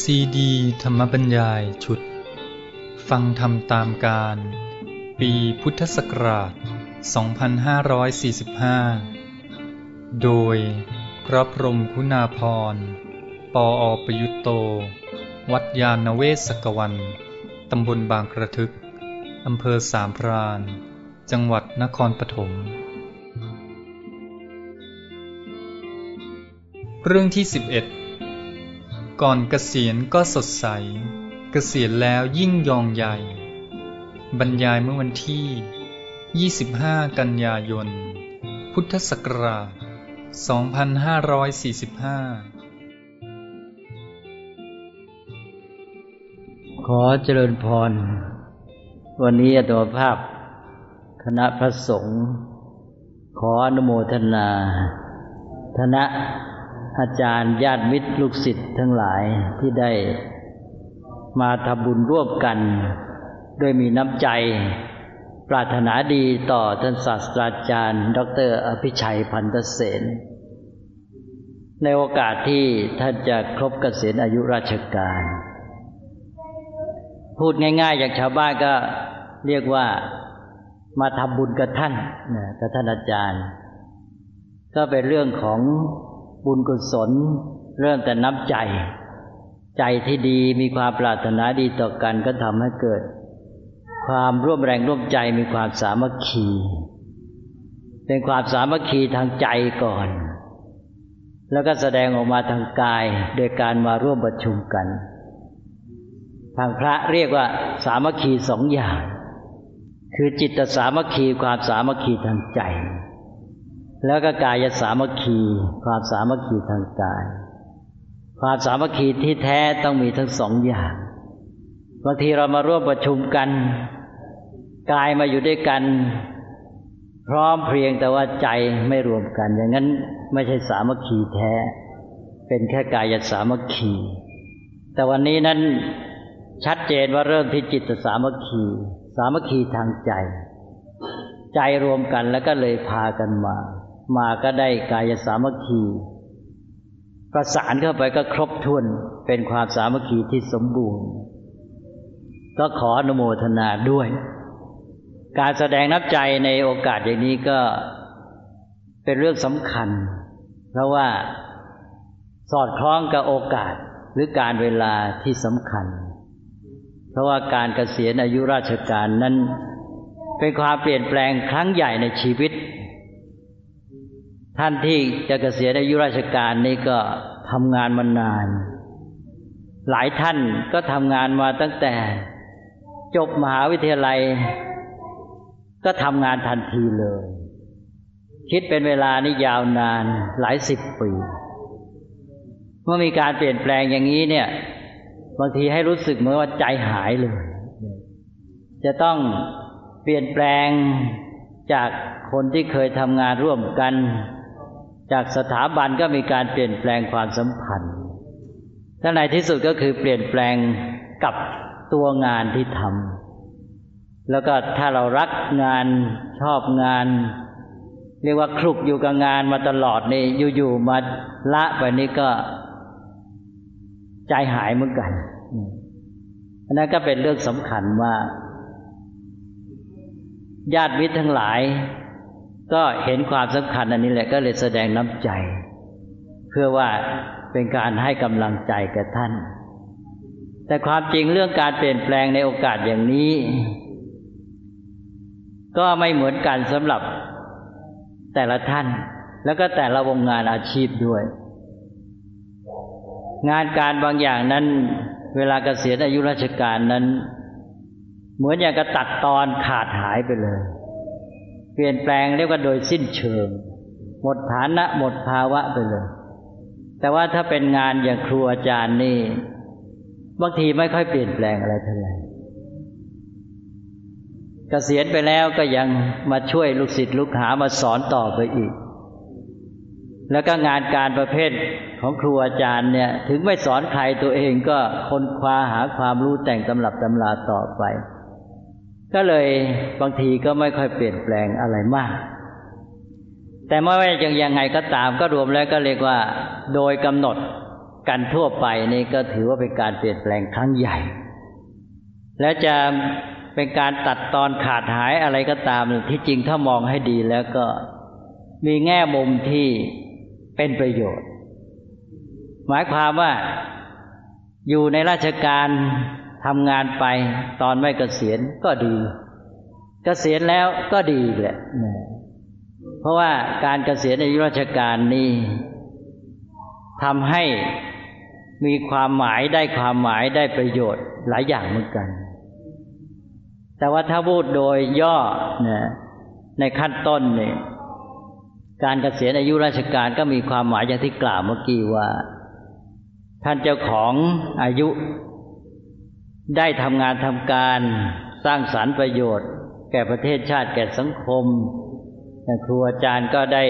ซีดี ธรรมบรรยายชุด ฟังธรรมตามการ ปีพุทธศักราช 2545 โดยพระพรมคุณาพร ปออประยุตโต วัดยาณเวศกวัน ตำบลบางกระทึก อำเภอสามพราน จังหวัดนครปฐม เรื่องที่ 11 ก่อนเกษียณก็สดใส เกษียณแล้วยิ่งยองใหญ่ บรรยายเมื่อวันที่ 25 กันยายน พุทธศักราช 2545 ขอเจริญพร วันนี้อัตมภาพ คณะพระสงฆ์ขออนุโมทนาคณะ อาจารย์ญาติมิตรลูกศิษย์ทั้งหลายที่ได้มาทำบุญร่วมกันด้วยมีน้ำใจ ปรารถนาดีต่อท่านศาสตราจารย์ ดร อภิชัยพันธเสนในโอกาสที่ท่านจะครบเกษียณอายุราชการ พูดง่ายๆ อย่างชาวบ้านก็เรียกว่ามาทำบุญกับท่านนะกับท่านอาจารย์ ก็เป็นเรื่องของ บุญกุศล เริ่มแต่น้ำใจ ใจที่ดีมีความปรารถนาดีต่อกันก็ทำให้เกิด ความร่วมแรงร่วมใจมีความสามัคคีเป็นความสามัคคีทางใจก่อน แล้วก็แสดงออกมาทางกายโดยการมาร่วมประชุมกัน ทางพระเรียกว่าสามัคคีสองอย่าง คือจิตสามัคคีความสามัคคีทางใจ แล้วก็กายสามัคคี ความสามัคคีทางกาย ความสามัคคีที่แท้ต้องมีทั้งสองอย่างบางทีเรามาร่วมประชุมกันกายมาอยู่ด้วยกัน พร้อมเพรียงแต่ว่าใจไม่รวมกัน อย่างนั้นไม่ใช่สามัคคีแท้ เป็นแค่กายสามัคคี แต่วันนี้นั้นชัดเจนว่าเริ่มที่จิตสามัคคี สามัคคีทางใจ ใจรวมกันแล้วก็เลยพากันมา มาก็ได้กายสามัคคีประสานเข้าไปก็ครบถ้วนเป็นความสามัคคีที่สมบูรณ์ ก็ขออนุโมทนาด้วย การแสดงนับใจในโอกาสอย่างนี้ก็เป็นเรื่องสำคัญ เพราะว่าสอดคล้องกับโอกาสหรือการเวลาที่สำคัญ เพราะว่าการเกษียณอายุราชการนั้น เป็นความเปลี่ยนแปลงครั้งใหญ่ในชีวิต ท่านที่จะเกษียณอายุราชการนี่ก็ทำงานมานาน หลายท่านก็ทำงานมาตั้งแต่จบมหาวิทยาลัย ก็ทำงานทันทีเลย คิดเป็นเวลานี่ยาวนานหลายสิบปี เมื่อมีการเปลี่ยนแปลงอย่างนี้เนี่ย บางทีให้รู้สึกเหมือนว่าใจหายเลย จะต้องเปลี่ยนแปลงจากคนที่เคยทำงานร่วมกัน จากสถาบันก็มีการเปลี่ยนแปลงความสัมพันธ์ถ้าในที่สุดก็คือเปลี่ยนแปลงกับตัวงานที่ทำแล้วก็ถ้าเรารักงานชอบงาน เรียกว่าคลุกอยู่กับงานมาตลอดนี่อยู่ๆมาละไปนี่ก็ใจหายเหมือนกันอันนั้นก็เป็นเรื่องสำคัญว่า ญาติมิตรทั้งหลาย ก็เห็นความสำคัญอันนี้แหละก็เลยแสดงน้ำใจ เพื่อว่าเป็นการให้กำลังใจแก่ท่าน แต่ความจริงเรื่องการเปลี่ยนแปลงในโอกาสอย่างนี้ ก็ไม่เหมือนกันสำหรับแต่ละท่าน แล้วก็แต่ละวงงานอาชีพด้วย งานการบางอย่างนั้น เวลาเกษียณอายุราชการนั้น เหมือนอย่างกระตัดตอนขาดหายไปเลย เปลี่ยนแปลงเรียกว่าโดยสิ้นเชิง หมดฐานะหมดภาวะไปเลย แต่ว่าถ้าเป็นงานอย่างครูอาจารย์นี่บางทีไม่ค่อยเปลี่ยนแปลงอะไรเท่าไหร่เกษียณไปแล้วก็ยังมาช่วยลูกศิษย์ลูกหามาสอนต่อไปอีก แล้วก็งานการประเภทของครูอาจารย์เนี่ย ถึงไม่สอนใครตัวเองก็ค้นคว้าหาความรู้แต่งตำรับตำราต่อไป ก็เลยบางทีก็ไม่ค่อยเปลี่ยนแปลงอะไรมาก แต่ไม่ว่าจะยังไงก็ตามก็รวมแล้วก็เรียกว่า โดยกำหนดกันทั่วไปนี่ก็ถือว่าเป็นการเปลี่ยนแปลงครั้งใหญ่ และจะเป็นการตัดตอนขาดหายอะไรก็ตามที่จริงถ้ามองให้ดีแล้วก็มีแง่มุมที่เป็นประโยชน์ หมายความว่าอยู่ในราชการ ทำงานไปตอนไม่เกษียณก็ดีเกษียณแล้วก็ดีแหละเพราะว่าการเกษียณอายุราชการนี้ทำให้มีความหมายได้ความหมายได้ประโยชน์หลายอย่างเหมือนกัน แต่ว่าถ้าพูดโดยย่อเนี่ยในขั้นต้นเนี่ยการเกษียณอายุราชการก็มีความหมายอย่างที่กล่าวเมื่อกี้ว่า ท่านเจ้าของอายุ ได้ทำงานทำการสร้างสารรค์ประโยชน์ แก่ประเทศชาติแก่สังคมครูอาจารย์ก็ได้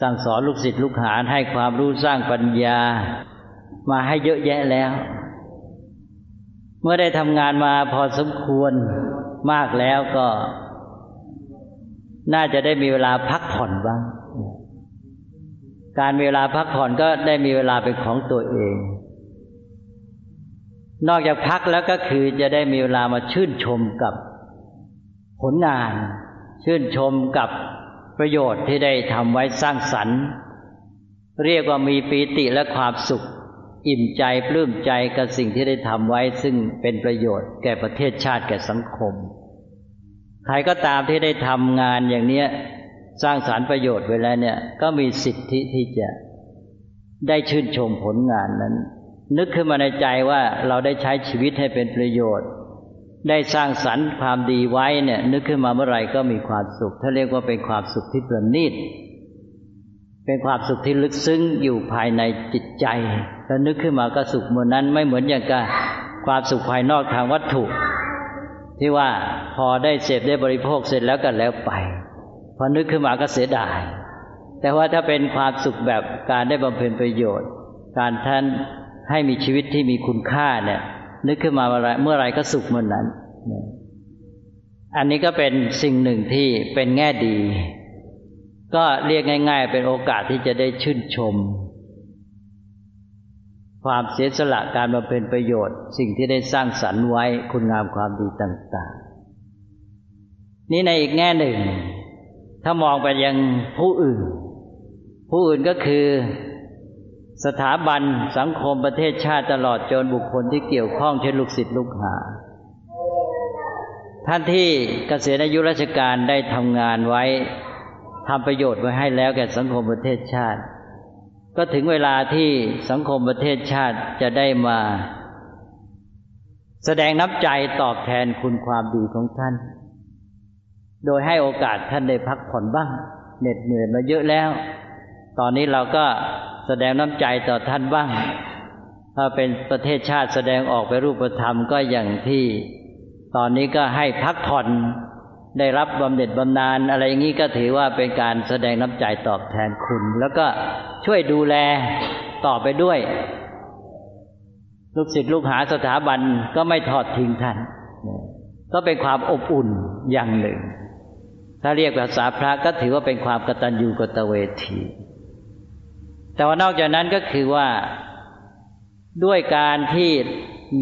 สั่งสอนลูกศิษย์ลูกหาให้ความรู้สร้างปัญญา มาให้เยอะแยะแล้ว เมื่อได้ทำงานมาพอสมควรมากแล้วก็ น่าจะได้มีเวลาพักผ่อนบ้าง การเวลาพักผ่อนก็ได้มีเวลาเป็นของตัวเอง นอกจากพักแล้วก็คือจะได้มีเวลามาชื่นชมกับผลงาน ชื่นชมกับประโยชน์ที่ได้ทำไว้สร้างสรรค์ เรียกว่ามีปีติและความสุข อิ่มใจปลื้มใจกับสิ่งที่ได้ทำไว้ ซึ่งเป็นประโยชน์แก่ประเทศชาติแก่สังคม ใครก็ตามที่ได้ทำงานอย่างเนี้ยสร้างสารรค์ประโยชน์ไว้แล้วเนี่ย ก็มีสิทธิที่จะได้ชื่นชมผลงานนั้น นึกขึ้นมาในใจว่าเราได้ใช้ชีวิตให้เป็นประโยชน์ ได้สร้างสรรค์ความดีไว้เนี่ย นึกขึ้นมาเมื่อไหร่ก็มีความสุข ถ้าเรียกว่าเป็นความสุขที่ประณีตเป็นความสุขที่ลึกซึ้งอยู่ภายในจิตใจแล้วนึกขึ้นมาก็สุขเมื่อนั้นไม่เหมือนอย่างกับความสุขภายนอกทางวัตถุ ที่ว่าพอได้เสพได้บริโภคเสร็จแล้วก็แล้วไป พอนึกขึ้นมาก็เสียดาย แต่ว่าถ้าเป็นความสุขแบบการได้บำเพ็ญประโยชน์ การท่าน ให้มีชีวิตที่มีคุณค่าเนี่ย นึกขึ้นมาเมื่อไรก็สุขเมื่อนนั้น อันนี้ก็เป็นสิ่งหนึ่งที่เป็นแง่ดี ก็เรียกง่าย ๆ เป็นโอกาสที่จะได้ชื่นชม ความเสียสละการมาเป็นประโยชน์ สิ่งที่ได้สร้างสรรค์ไว้คุณงามความดีต่าง ๆ นี่ในอีกแง่หนึ่ง ถ้ามองไปยังผู้อื่น ผู้อื่นก็คือ สถาบันสังคมประเทศชาติตลอดจนบุคคลที่เกี่ยวข้องเช่นลูกศิษย์ลูกหา ท่านที่เกษียณอายุราชการได้ทำงานไว้ทำประโยชน์ไว้ให้แล้วแก่สังคมประเทศชาติ ก็ถึงเวลาที่สังคมประเทศชาติจะได้มา แสดงน้ำใจตอบแทนคุณความดีของท่าน โดยให้โอกาสท่านได้พักผ่อนบ้างเหน็ดเหนื่อยมาเยอะแล้ว ตอนนี้เราก็ แสดงน้ำใจต่อท่านบ้าง ถ้าเป็นประเทศชาติแสดงออกไปรูปธรรมก็อย่างที่ ตอนนี้ก็ให้พักผ่อนได้รับบำเหน็จบำนาญอะไรอย่างนี้ก็ถือว่าเป็นการแสดงน้ำใจตอบแทนคุณ แล้วก็ช่วยดูแลต่อไปด้วย ลูกศิษย์ลูกหาสถาบันก็ไม่ทอดทิ้งท่านก็เป็นความอบอุ่นอย่างหนึ่ง ถ้าเรียกภาษาพระก็ถือว่าเป็นความกตัญญูกตเวที แต่ว่านอกจากนั้นก็คือว่าด้วยการที่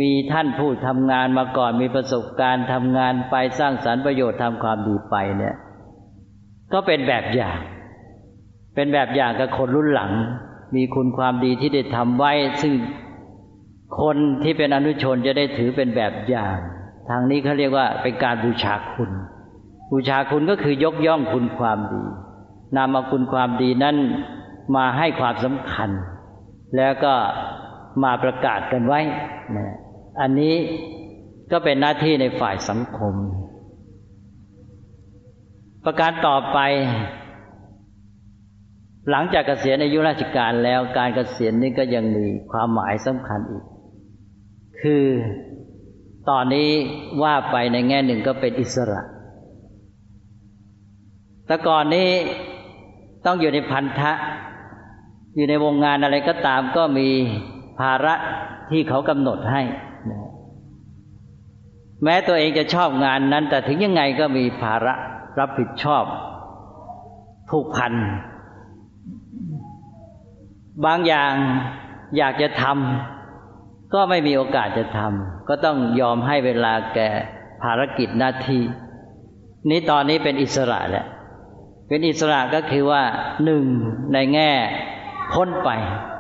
มีท่านผู้ทำงานมาก่อนมีประสบการณ์ทำงานไปสร้างสารรค์ประโยชน์ทำความดีไปเนี่ย ก็เป็นแบบอย่าง เป็นแบบอย่างกับคนรุ่นหลัง มีคุณความดีที่ได้ทำไว้ ซึ่งคนที่เป็นอนุชนจะได้ถือเป็นแบบอย่าง ทางนี้เขาเรียกว่าเป็นการบูชาคุณ บูชาคุณก็คือยกย่องคุณความดีนำเอาคุณความดีนั้น มาให้ความสำคัญ แล้วก็มาประกาศกันไว้นะอันนี้ก็เป็นหน้าที่ในฝ่ายสังคม ประการต่อไป หลังจากเกษียณอายุราชการแล้วการเกษียณนี้ก็ยังมีความหมายสำคัญอีก คือตอนนี้ว่าไปในแง่หนึ่งก็เป็นอิสระ แต่ก่อนนี้ต้องอยู่ในพันธะ อยู่ในวงงานอะไรก็ตามก็มีภาระที่เขากำหนดให้ แม้ตัวเองจะชอบงานนั้น แต่ถึงยังไงก็มีภาระรับผิดชอบ ผูกพัน บางอย่างอยากจะทำก็ไม่มีโอกาสจะทำก็ต้องยอมให้เวลาแก่ภารกิจหน้าที่นี้ตอนนี้เป็นอิสระแหละเป็นอิสระก็คือว่าหนึ่งในแง่ พ้นไป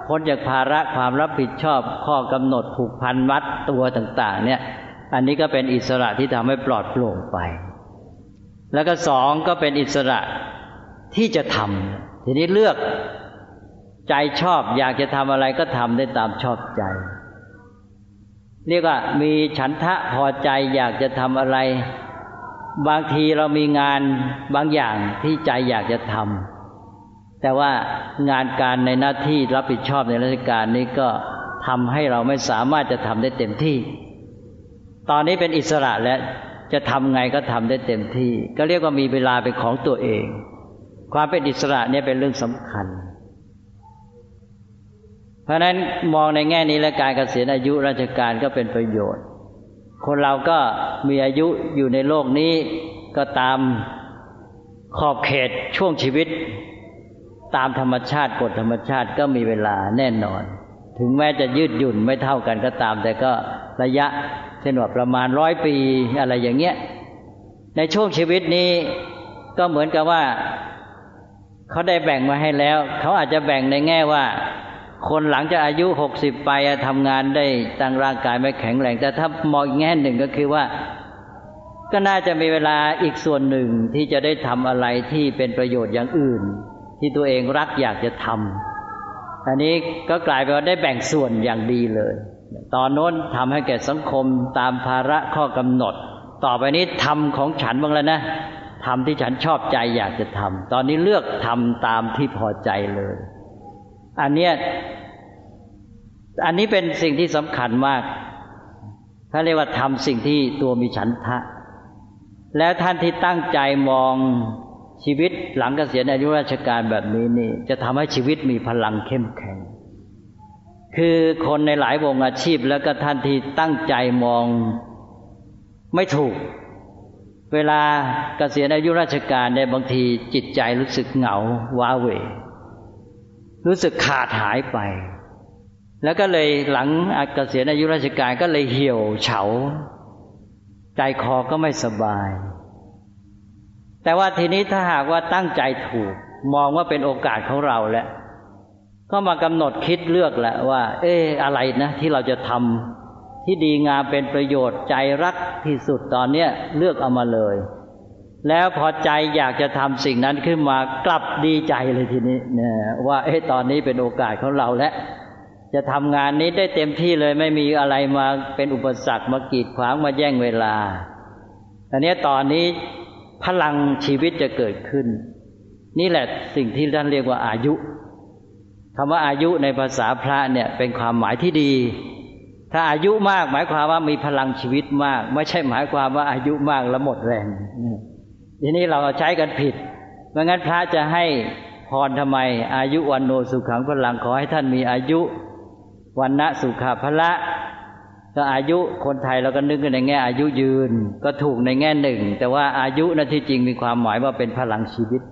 พ้นจากภาระความรับผิดชอบข้อกำหนดผูกพันมัดตัวต่าง ๆ เนี่ย อันนี้ก็เป็นอิสระที่ทำให้ปลอดโปร่งไป แล้วก็สองก็เป็นอิสระที่จะทำทีนี้เลือกใจชอบอยากจะทำอะไรก็ทำได้ตามชอบใจเรียกว่ามีฉันทะพอใจอยากจะทำอะไร บางทีเรามีงานบางอย่างที่ใจอยากจะทำ แต่ว่างานการในหน้าที่รับผิดชอบในราชการนี้ก็ทำให้เราไม่สามารถจะทำได้เต็มที่ ตอนนี้เป็นอิสระและจะทำไงก็ทำได้เต็มที่ ก็เรียกว่ามีเวลาเป็นของตัวเอง ความเป็นอิสระเนี่ยเป็นเรื่องสำคัญ เพราะนั้นมองในแง่นี้และการเกษียณอายุราชการก็เป็นประโยชน์ คนเราก็มีอายุอยู่ในโลกนี้ก็ตามขอบเขตช่วงชีวิต ตามธรรมชาติกฎธรรมชาติก็มีเวลาแน่นอน ถึงแม้จะยืดหยุ่นไม่เท่ากันก็ตาม แต่ก็ระยะเช่นว่าประมาณร้อยปีอะไรอย่างเงี้ยในช่วงชีวิตนี้ก็เหมือนกับว่าเขาได้แบ่งมาให้แล้ว เขาอาจจะแบ่งในแง่ว่า คนหลังจากอายุหกสิบไปทำงานได้ตั้งร่างกายไม่แข็งแรง แต่ถ้ามองอีกแง่หนึ่งก็คือว่า ก็น่าจะมีเวลาอีกส่วนหนึ่งที่จะได้ทำอะไรที่เป็นประโยชน์อย่างอื่น ที่ตัวเองรักอยากจะทำอันนี้ก็กลายเป็นว่าได้แบ่งส่วนอย่างดีเลย ตอนโน้นทำให้แก่สังคมตามภาระข้อกำหนด ต่อไปนี้ทำของฉันบ้างแล้วนะทำที่ฉันชอบใจอยากจะทำตอนนี้เลือกทำตามที่พอใจเลย อันเนี้ยอันนี้เป็นสิ่งที่สำคัญมากเขาเรียกว่าทำสิ่งที่ตัวมีฉันทะ แล้วท่านที่ตั้งใจมอง ชีวิตหลังเกษียณอายุราชการแบบนี้นี่ จะทำให้ชีวิตมีพลังเข้มแข็ง คือคนในหลายวงอาชีพแล้วก็ท่านที่ตั้งใจมองไม่ถูก เวลาเกษียณอายุราชการในบางทีจิตใจรู้สึกเหงาว้าเหวรู้สึกขาดหายไป แล้วก็เลยหลังเกษียณอายุราชการก็เลยเหี่ยวเฉา ใจคอก็ไม่สบาย แต่ว่าทีนี้ถ้าหากว่าตั้งใจถูก มองว่าเป็นโอกาสของเราแล้วก็มากำหนดคิดเลือกแหละว่า เอออะไรนะ ที่เราจะทำที่ดีงามเป็นประโยชน์ใจรักที่สุดตอนเนี้ยเลือกเอามาเลย แล้วพอใจอยากจะทำสิ่งนั้นขึ้นมากลับดีใจเลยทีนี้เนี่ยว่าเอ้ตอนนี้เป็นโอกาสของเราแล้วจะทำงานนี้ได้เต็มที่เลยไม่มีอะไรมาเป็นอุปสรรคมากีดขวางมาแย่งเวลาอันนี้ตอนนี้ พลังชีวิตจะเกิดขึ้น นี่แหละสิ่งที่ท่านเรียกว่าอายุคำว่าอายุในภาษาพระเนี่ยเป็นความหมายที่ดี ถ้าอายุมากหมายความว่ามีพลังชีวิตมาก ไม่ใช่หมายความว่าอายุมากแล้วหมดแรงทีนี้เราใช้กันผิดไม่งั้นพระจะให้พรทำไม อายุวันโนสุขังพลังขอให้ท่านมีอายุวันณะสุขาพละ ก็อายุคนไทยเราก็นึกในแง่อายุยืนก็ถูกในแง่หนึ่ง แต่ว่าอายุนั้นที่จริงมีความหมายว่าเป็นพลังชีวิต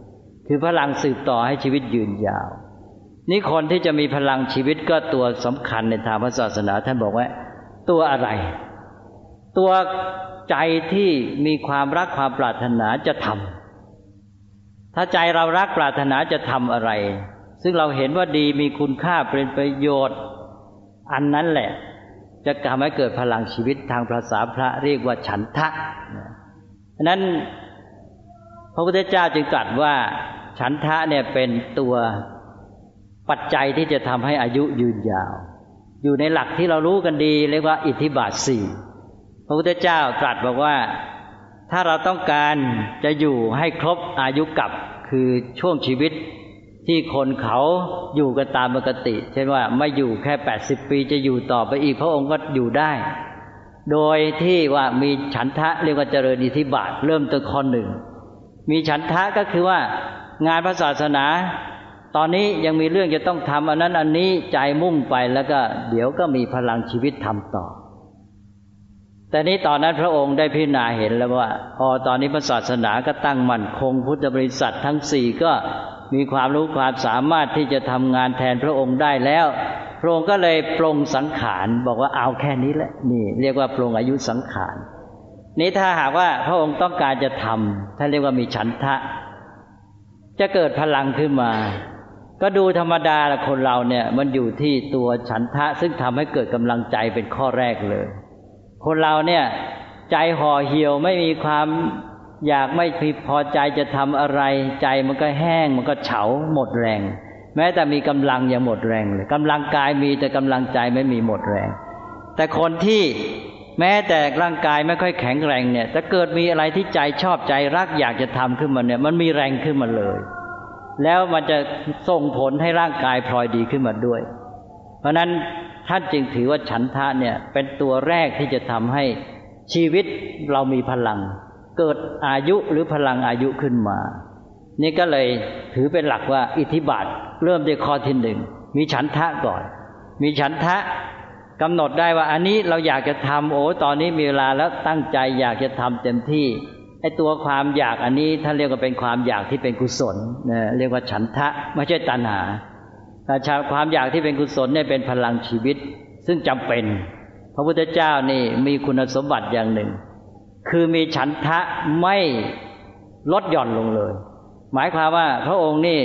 คือพลังสืบต่อให้ชีวิตยืนยาว นี่คนที่จะมีพลังชีวิตก็ตัวสำคัญในทางพระศาสนาท่านบอกว่า ตัวอะไร ตัวใจที่มีความรักความปรารถนาจะทำถ้าใจเรารักปรารถนาจะทำอะไร ซึ่งเราเห็นว่าดีมีคุณค่าเป็นประโยชน์ อันนั้นแหละ จะทำให้เกิดพลังชีวิตทางภาษาพระเรียกว่าฉันทะนั้นพระพุทธเจ้าจึงตรัสว่าฉันทะเนี่ยเป็นตัวปัจจัยที่จะทำให้อายุยืนยาว อยู่ในหลักที่เรารู้กันดี เรียกว่าอิทธิบาทสี่พระพุทธเจ้าตรัสบอกว่าถ้าเราต้องการจะอยู่ให้ครบอายุกับคือช่วงชีวิต ที่คนเขาอยู่กันตามปกติ เช่นว่าไม่อยู่แค่แปดสิบปีจะอยู่ต่อไปอีกพระองค์ก็อยู่ได้ โดยที่ว่ามีฉันทะเรียกว่าเจริญอิทธิบาทเริ่มต้นข้อหนึ่งมีฉันทะก็คือว่างานพระศาสนา ตอนนี้ยังมีเรื่องจะต้องทำอันนั้นอันนี้ใจมุ่งไปแล้วก็ เดี๋ยวก็มีพลังชีวิตทำต่อ แต่นี้ตอนนั้นพระองค์ได้พิจารณาเห็นแล้วว่าพอตอนนี้พระศาสนาก็ตั้งมั่นคงพุทธบริษัททั้งสี่ก็ มีความรู้ความสามารถที่จะทำงานแทนพระองค์ได้แล้ว พระองค์ก็เลยปรงสังขารบอกว่าเอาแค่นี้แหละนี่เรียกว่าปรงอายุสังขารนี้ถ้าหากว่าพระองค์ต้องการจะทำท่านเรียกว่ามีฉันทะ จะเกิดพลังขึ้นมา ก็ดูธรรมดาละคนเราเนี่ย มันอยู่ที่ตัวฉันทะ ซึ่งทำให้เกิดกำลังใจเป็นข้อแรกเลย คนเราเนี่ย ใจห่อเหี่ยวไม่มีความ อยากไม่พอใจจะทำอะไร ใจมันก็แห้ง มันก็เฉาหมดแรง แม้แต่มีกำลังยังหมดแรงเลยกำลังกายมีแต่กำลังใจไม่มีหมดแรง แต่คนที่แม้แต่ร่างกายไม่ค่อยแข็งแรงเนี่ยถ้าเกิดมีอะไรที่ใจชอบใจรักอยากจะทำขึ้นมาเนี่ย มันมีแรงขึ้นมาเลย แล้วมันจะส่งผลให้ร่างกายพลอยดีขึ้นมาด้วย เพราะนั้นท่านจึงถือว่าฉันทะเนี่ยเป็นตัวแรกที่จะทำให้ชีวิตเรามีพลัง เกิดอายุหรือพลังอายุขึ้นมา นี่ก็เลยถือเป็นหลักว่าอิทธิบาท เริ่มด้วยข้อที่หนึ่งมีฉันทะก่อน มีฉันทะกำหนดได้ว่าอันนี้เราอยากจะทำโอ้ตอนนี้มีเวลาแล้วตั้งใจอยากจะทำเต็มที่ไอ้ตัวความอยากอันนี้ท่านเรียกว่าเป็นความอยากที่เป็นกุศลนะเรียกว่าฉันทะไม่ใช่ตัณหาแต่ความอยากที่เป็นกุศลเนี่ยเป็นพลังชีวิต ซึ่งจำเป็น พระพุทธเจ้านี่มีคุณสมบัติอย่างหนึ่ง คือมีฉันทะไม่ลดหย่อนลงเลย หมายความว่าพระองค์นี่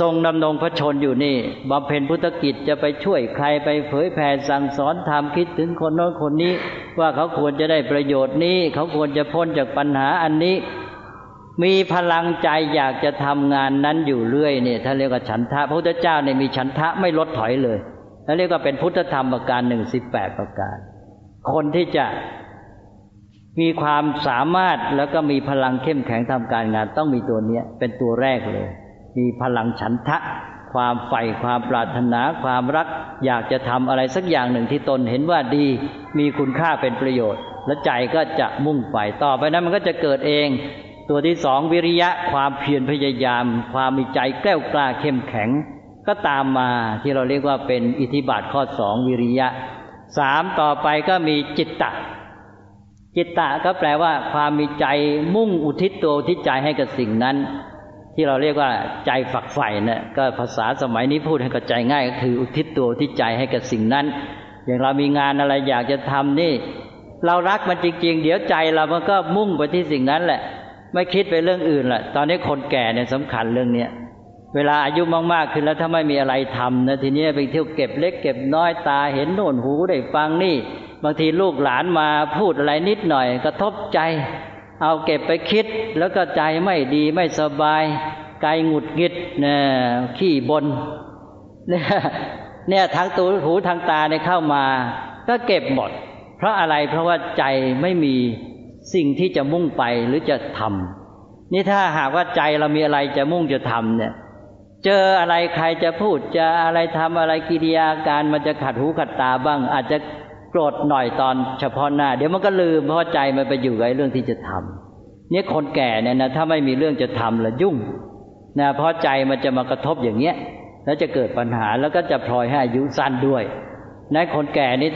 ทรงดำรงพระชนอยู่นี่บำเพ็ญพุทธกิจจะไปช่วยใครไปเผยแผ่สั่งสอนทำคิดถึงคนโน้นคนนี้ ว่าเขาควรจะได้ประโยชน์นี้ เขาควรจะพ้นจากปัญหาอันนี้ มีพลังใจอยากจะทำงานนั้นอยู่เรื่อยเนี่ยท่านเรียกว่าฉันทะพระพุทธเจ้าเนี่ยมีฉันทะไม่ลดถอยเลยท่านเรียกว่าเป็นพุทธธรรมประการหนึ่งสิบแปดประการ คนที่จะ มีความสามารถแล้วก็มีพลังเข้มแข็งทำการงาน ต้องมีตัวเนี้ยเป็นตัวแรกเลย มีพลังฉันทะ ความใฝ่ความปรารถนาความรัก อยากจะทำอะไรสักอย่างหนึ่งที่ตนเห็นว่าดี มีคุณค่าเป็นประโยชน์ และใจก็จะมุ่งไปต่อไปนั้นมันก็จะเกิดเอง ตัวที่สองวิริยะความเพียรพยายาม ความมีใจแกล้วกล้าเข้มแข็ง ก็ตามมาที่เราเรียกว่าเป็นอิทธิบาทข้อสองวิริยะสามต่อไปก็มีจิตตะ จิตตะก็แปลว่า ความมีใจมุ่งอุทิศตัวทิศใจให้กับสิ่งนั้น ที่เราเรียกว่าใจฝักใฝ่นี่ยก็ภาษาสมัยนี้พูดให้เข้าใจง่ายก็คืออุทิศตัวที่ใจให้กับสิ่งนั้น อย่างเรามีงานอะไรอยากจะทำนี่ เรารักมันจริง ๆ เดี๋ยวใจเรามันก็มุ่งไปที่สิ่งนั้นแหละ ไม่คิดไปเรื่องอื่นแหละตอนนี้คนแก่เนี่ยสำคัญเรื่องเนี้ยเวลาอายุมากๆขึ้นแล้วถ้าไม่มีอะไรทำนะทีนี้ไปเที่ยวเก็บเล็กเก็บน้อยตาเห็นโน่นหูได้ฟังนี่ บางทีลูกหลานมาพูดอะไรนิดหน่อย กระทบใจ เอาเก็บไปคิด แล้วก็ใจไม่ดีไม่สบายกายหงุดหงิดเนี่ยขี้บนเนี่ยเนี่ยทางตูหูทางตาเนี่ยเข้ามา ก็เก็บหมด เพราะอะไรเพราะว่าใจไม่มีสิ่งที่จะมุ่งไปหรือจะทำนี่ถ้าหากว่าใจเรามีอะไรจะมุ่งจะทำเนี่ยเจออะไรใครจะพูดจะอะไรทำอะไรกิริยาการมันจะขัดหูขัดตาบ้าง อาจจะ โกรธหน่อยตอนเฉพาะหน้า เดี๋ยวมันก็ลืมเพราะใจมันไปอยู่กับเรื่องที่จะทำเนี่ยคนแก่เนี่ยนะถ้าไม่มีเรื่องจะทำละยุ่งนะเพราะใจมันจะมากระทบอย่างเงี้ย แล้วจะเกิดปัญหาแล้วก็จะพลอยให้อายุสั้นด้วยนะคนแก่นี่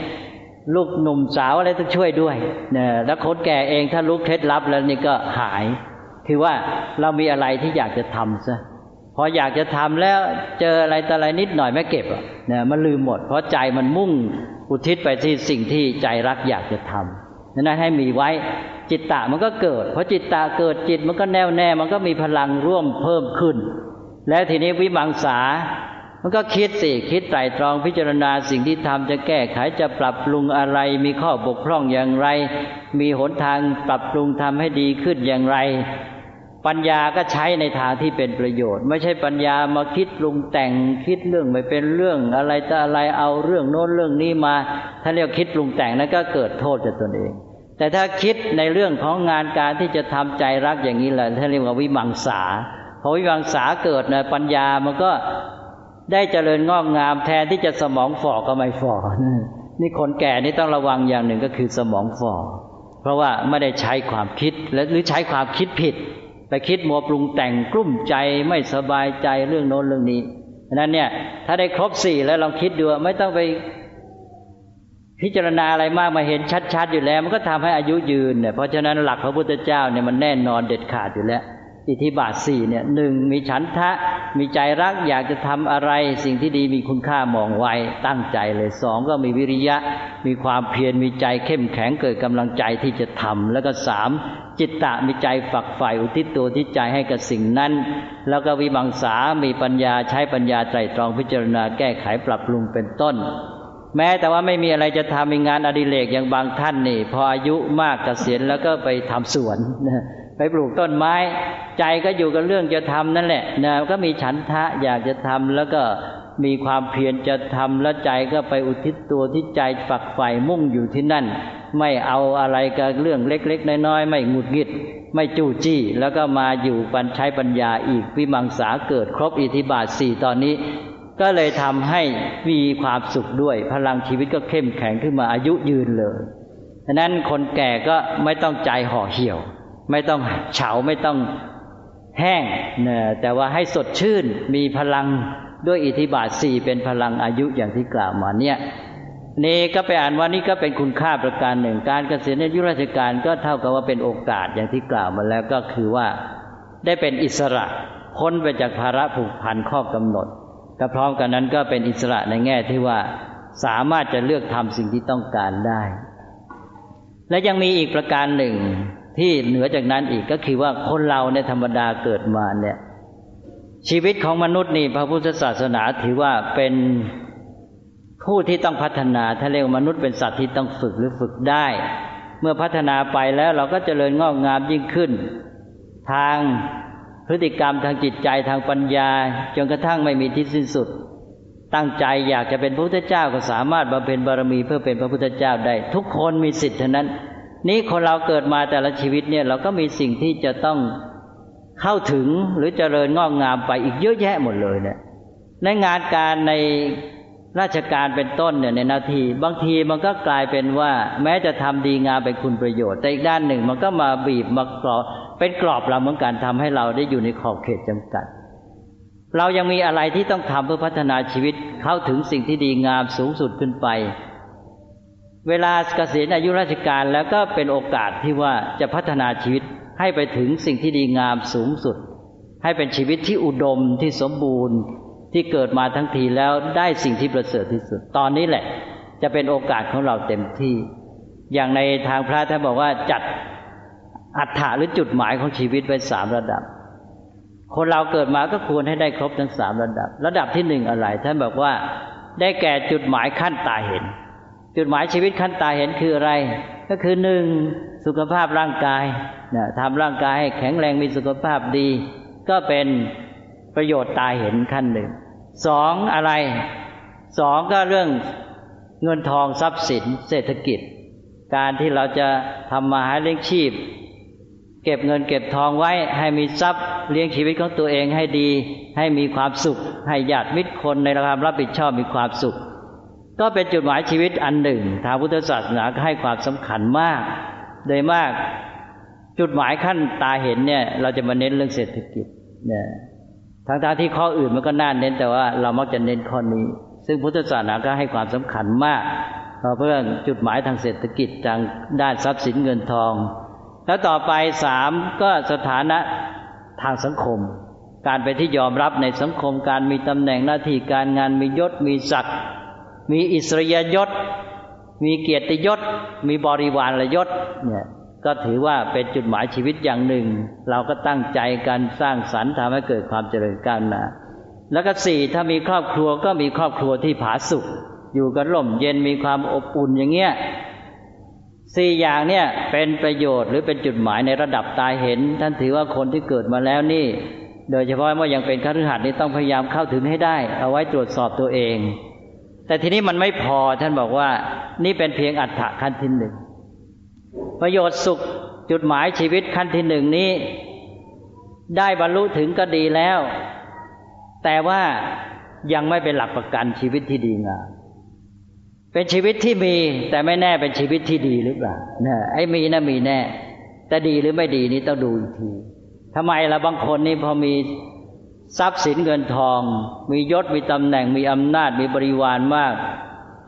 ลูกหนุ่มสาวอะไรต้องช่วยด้วยนะแล้วคนแก่เองถ้ารู้เคล็ดลับแล้วนี่ก็หาย คือว่าเรามีอะไรที่อยากจะทำซะพออยากจะทำแล้วเจออะไรแต่อะไรนิดหน่อยไม่เก็บอะนะมันลืมหมด เพราะใจมันมุ่ง อุทิศไปที่สิ่งที่ใจรักอยากจะทำนั้นให้มีไว้จิตตะมันก็เกิดเพอจิตตะเกิดจิตมันก็แน่วแน่มันก็มีพลังร่วมเพิ่มขึ้น แล้วทีนี้วิมังสา มันก็คิดสิคิดไตรตรองพิจารณาสิ่งที่ทำจะแก้ไขจะปรับปรุงอะไร มีข้อบกพร่องอย่างไร มีหนทางปรับปรุงทำให้ดีขึ้นอย่างไร ปัญญาก็ใช้ในทางที่เป็นประโยชน์ ไม่ใช่ปัญญามาคิดปรุงแต่งคิดเรื่องไม่เป็นเรื่องอะไรจะอะไรเอาเรื่องโน้นเรื่องนี้มาถ้าเรียกคิดปรุงแต่งนั้นก็เกิดโทษจากตนเอง แต่ถ้าคิดในเรื่องของงานการที่จะทำใจรักอย่างนี้แหละท่านเรียกว่าวิมังสาพอวิมังสาเกิดนะปัญญามันก็ได้เจริญงอกงามแทนที่จะสมองฝ่อก็ไม่ฝ่อนี่คนแก่นี่ต้องระวังอย่างหนึ่งก็คือสมองฝ่อเพราะว่าไม่ได้ใช้ความคิดและหรือใช้ความคิดผิด ไปคิดมัวปรุงแต่งกลุ้มใจไม่สบายใจเรื่องโน้นเรื่องนี้ฉะนั้นเนี่ย ถ้าได้ครบสี่แล้วลองคิดดูไม่ต้องไป พิจารณาอะไรมากมาเห็นชัดๆอยู่แล้ว มันก็ทำให้อายุยืนเนี่ยเพราะฉะนั้นหลักพระพุทธเจ้าเนี่ยมันแน่นอนเด็ดขาดอยู่แล้ว อิทธิบาทสี่เนี่ยหนึ่งมีฉันทะ มีใจรักอยากจะทำอะไร สิ่งที่ดีมีคุณค่ามองไว้ตั้งใจเลยสองก็มีวิริยะ มีความเพียรมีใจเข้มแข็งเกิดกำลังใจที่จะทำแล้วก็สามจิตตะมีใจฝักใฝ่อุทิศตัวที่ใจให้กับสิ่งนั้น แล้วก็วิมังสา มีปัญญาใช้ปัญญาไตรตรองพิจารณาแก้ไขปรับปรุงเป็นต้นแม้แต่ว่าไม่มีอะไรจะทำมีงานอดิเรกอย่างบางท่านนี่ พออายุมากเกษียณแล้วก็ไปทำสวน ไปปลูกต้นไม้ ใจก็อยู่กับเรื่องจะทำนั่นแหละนะก็มีฉันทะอยากจะทำแล้วก็มีความเพียรจะทำแล้วใจก็ไปอุทิศตัวที่ใจฝักใฝ่มุ่งอยู่ที่นั่น ไม่เอาอะไรกับเรื่องเล็ก ๆ น้อยๆไม่หงุดหงิด ไม่จู้จี้ แล้วก็มาอยู่ปัญใช้ปัญญาอีกวิมังสาเกิดครบอิทธิบาทสี่ตอนนี้ ก็เลยทำให้มีความสุขด้วย พลังชีวิตก็เข้มแข็งขึ้นมาอายุยืนเลยฉะนั้นคนแก่ก็ไม่ต้องใจห่อเหี่ยว ไม่ต้องเฉาไม่ต้องแห้งนะแต่ว่าให้สดชื่นมีพลังด้วยอิทธิบาทสี่เป็นพลังอายุอย่างที่กล่าวมาเนี่ยนี่ก็ไปอ่านว่านี่ก็เป็นคุณค่าประการหนึ่ง การเกษียณอายุราชการก็เท่ากับว่าเป็นโอกาสอย่างที่กล่าวมาแล้วก็คือว่าได้เป็นอิสระพ้นไปจากภาระผูกพันข้อกำหนดก็พร้อมกันนั้นก็เป็นอิสระในแง่ที่ว่าสามารถจะเลือกทำสิ่งที่ต้องการได้ และยังมีอีกประการหนึ่ง ที่เหนือจากนั้นอีกก็คือว่าคนเราในธรรมดาเกิดมาเนี่ย ชีวิตของมนุษย์นี่พระพุทธศาสนาถือว่าเป็นผู้ที่ต้องพัฒนาถ้าเรียกมนุษย์เป็นสัตว์ที่ต้องฝึกหรือฝึกได้ เมื่อพัฒนาไปแล้วเราก็เจริญงอกงามยิ่งขึ้น ทางพฤติกรรมทางจิตใจทางปัญญาจนกระทั่งไม่มีที่สิ้นสุด ตั้งใจอยากจะเป็นพระพุทธเจ้าก็สามารถบำเพ็ญบารมีเพื่อเป็นพระพุทธเจ้าได้ ทุกคนมีสิทธิ์เท่านั้น นี้คนเราเกิดมาแต่ละชีวิตเนี่ยเราก็มีสิ่งที่จะต้องเข้าถึงหรือเจริญงอกงามไปอีกเยอะแยะหมดเลยเนี่ยในงานการในราชการเป็นต้นเนี่ยในนาที บางทีมันก็กลายเป็นว่า แม้จะทำดีงามเป็นคุณประโยชน์ แต่อีกด้านหนึ่งมันก็มาบีบมากรอบเป็นกรอบเราเหมือนกันทำให้เราได้อยู่ในขอบเขตจำกัด เรายังมีอะไรที่ต้องทำเพื่อพัฒนาชีวิตเข้าถึงสิ่งที่ดีงามสูงสุดขึ้นไป เวลาเกษียณอายุราชการแล้วก็เป็นโอกาสที่ว่าจะพัฒนาชีวิตให้ไปถึงสิ่งที่ดีงามสูงสุด ให้เป็นชีวิตที่อุดมที่สมบูรณ์ที่เกิดมาทั้งทีแล้วได้สิ่งที่ประเสริฐที่สุด ตอนนี้แหละ จะเป็นโอกาสของเราเต็มที่ อย่างในทางพระท่านบอกว่าจัดอัฏฐะหรือจุดหมายของชีวิตไว้สามระดับ คนเราเกิดมาก็ควรให้ได้ครบทั้งสามระดับ ระดับที่หนึ่งอะไรท่านบอกว่าได้แก่จุดหมายขั้นตาเห็น จุดหมายชีวิตขั้นตายเห็นคืออะไร ก็คือหนึ่งสุขภาพร่างกายนะทำร่างกายให้แข็งแรงมีสุขภาพดี ก็เป็นประโยชน์ตายเห็นขั้นหนึ่งสองอะไรสองก็เรื่องเงินทองทรัพย์สินเศรษฐกิจ การที่เราจะทำมาหาเลี้ยงชีพ เก็บเงินเก็บทองไว้ให้มีทรัพย์เลี้ยงชีวิตของตัวเองให้ดี ให้มีความสุข ให้ญาติมิตรคนในความรับผิดชอบมีความสุข ก็เป็นจุดหมายชีวิตอันหนึ่ง ทางพุทธศาสนาให้ความสำคัญมาก โดยมากจุดหมายขั้นตาเห็นเนี่ย เราจะมาเน้นเรื่องเศรษฐกิจเนี่ยทั้งทที่ข้ออื่นมันก็น่าเน้นแต่ว่าเรามักจะเน้นข้อนี้ ซึ่งพุทธศาสนาก็ให้ความสำคัญมากเพื่อจุดหมายทางเศรษฐกิจทางด้านทรัพย์สินเงินทอง แล้วต่อไปสามก็สถานะทางสังคม การไปที่ยอมรับในสังคมการมีตำแหน่งหน้าที่การงานมียศมีศักดิ์ มีอิสริยยศ มีเกียรติยศ มีบริวารยศเนี่ยก็ถือว่าเป็นจุดหมายชีวิตอย่างหนึ่ง เราก็ตั้งใจการสร้างสรรค์ทำให้เกิดความเจริญก้าวหน้าแล้วก็สี่ถ้ามีครอบครัวก็มีครอบครัวที่ผาสุกอยู่กันร่มเย็นมีความอบอุ่นอย่างเงี้ยสี่อย่างเนี่ยเป็นประโยชน์หรือเป็นจุดหมายในระดับตายเห็น ท่านถือว่าคนที่เกิดมาแล้วนี่ โดยเฉพาะเมื่อยังเป็นคฤหัสถ์นี่ต้องพยายามเข้าถึงให้ได้ เอาไว้ตรวจสอบตัวเอง แต่ทีนี้มันไม่พอท่านบอกว่า นี่เป็นเพียงอัฏฐะขั้นที่หนึ่งประโยชน์สุขจุดหมายชีวิตขั้นที่หนึ่งนี้ ได้บรรลุถึงก็ดีแล้ว แต่ว่ายังไม่เป็นหลักประกันชีวิตที่ดีงามเป็นชีวิตที่มีแต่ไม่แน่เป็นชีวิตที่ดีหรือเปล่านะไอ้มีนะมีแน่ แต่ดีหรือไม่ดีนี่ต้องดูอีกทีทำไมล่ะบางคนนี่พอมี ทรัพย์สินเงินทอง มียศมีตำแหน่งมีอำนาจมีบริวารมาก